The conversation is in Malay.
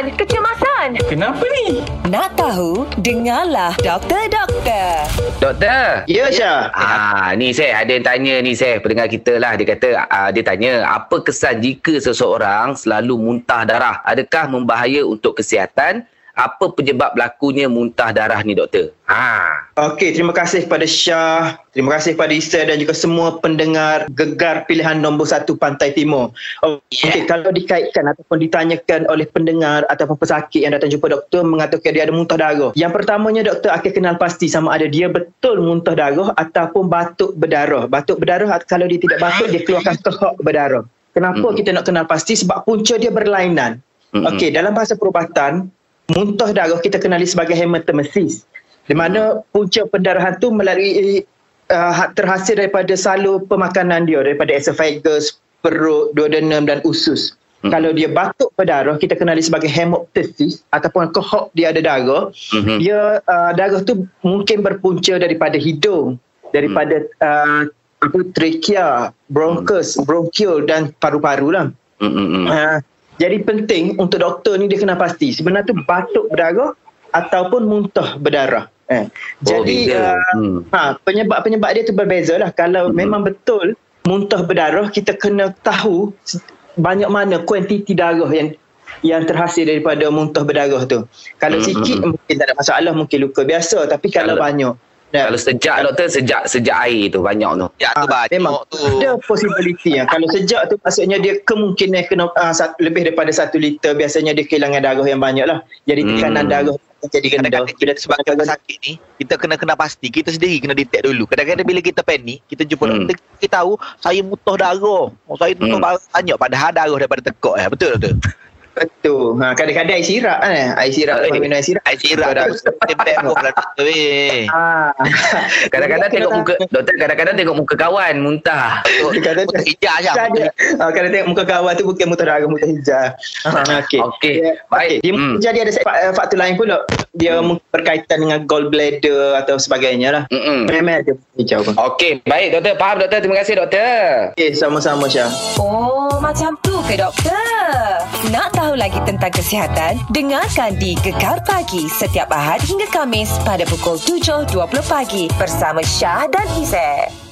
Kecemasan, kecemasan. Kenapa ni? Nak tahu? Dengarlah Doktor Doktor. Doktor. Ya, Syah. Ah, ni saya ada yang tanya ni saya pendengar kita lah dia kata ah, dia tanya apa kesan jika seseorang selalu muntah darah adakah membahaya untuk kesihatan apa penyebab berlakunya muntah darah ni doktor ha Okey, terima kasih kepada Syah, terima kasih kepada Isa dan juga semua pendengar gegar pilihan nombor satu Pantai Timur. Okey, kalau dikaitkan ataupun ditanyakan oleh pendengar ataupun pesakit yang datang jumpa doktor mengatakan dia ada muntah darah. Yang pertamanya doktor akan kenal pasti sama ada dia betul muntah darah ataupun batuk berdarah. Batuk berdarah kalau dia tidak batuk dia keluarkan kehok berdarah. Kenapa Mm. kita nak kenal pasti? Sebab punca dia berlainan. Mm-mm. Okey, dalam bahasa perubatan, muntah darah kita kenali sebagai hematemesis. Di mana punca pendarahan tu melalui uh, terhasil daripada salur pemakanan dia daripada esophagus, perut, duodenum dan usus. Hmm. Kalau dia batuk berdarah kita kenali sebagai hemoptysis ataupun kohok dia ada darah, Mhm. dia uh, darah tu mungkin berpunca daripada hidung, daripada uh, apa trachea, bronchus, bronchiol dan paru-paru lah. Mm-mm. Uh, jadi penting untuk doktor ni dia kena pasti sebenarnya tu batuk berdarah ataupun muntah berdarah. Eh. Oh, Jadi beza. uh, Hmm. ha, penyebab-penyebab dia tu berbeza lah. Kalau Hmm. memang betul muntah berdarah kita kena tahu banyak mana kuantiti darah yang yang terhasil daripada muntah berdarah tu. Kalau Hmm, sikit hmm, mungkin tak ada masalah, mungkin luka biasa. Tapi kalau, Kalau- banyak, dah. kalau sejak doktor sejak sejak air tu banyak tu Ya tu Ah, banyak memang tu. ada possibility ya. Kalau sejak tu maksudnya dia kemungkinan kena uh, sat, lebih daripada satu liter biasanya dia kehilangan darah yang banyak lah. Jadi Hmm. tekanan darah jadi rendah. Kadang-kadang kita pesakit ni Kita kena kena pasti Kita sendiri kena detect dulu Kadang-kadang bila kita panik Kita jumpa Hmm. doktor Kita tahu Saya muntah darah oh, Saya muntah Hmm. banyak Padahal darah daripada tekak eh. Betul betul Betul. Ha, kadang-kadang air sirap kan. eh. Air sirap kalau minum air sirap. Air sirap tu pun lah doktor weh Ah. kadang-kadang tengok muka doktor kadang-kadang tengok muka kawan muntah Muntah hijau je Tak. Ah, kalau tengok muka kawan tu bukan muntah darah, muntah hijau. Ah, Okey. Okey, Dia- baik. Dia Hmm. jadi ada eh, faktor lain pula. Dia mungkin berkaitan dengan gallbladder atau sebagainya lah. Mm-mm. Memang ada hijau pun. Okey, baik doktor. Faham doktor. Terima kasih doktor. Okey, sama-sama Syah. Oh, macam tu ke doktor? Nak tahu lagi tentang kesihatan? Dengarkan di Gekar Pagi setiap Ahad hingga Kamis pada pukul 7.20 pagi bersama Syah dan Izzet.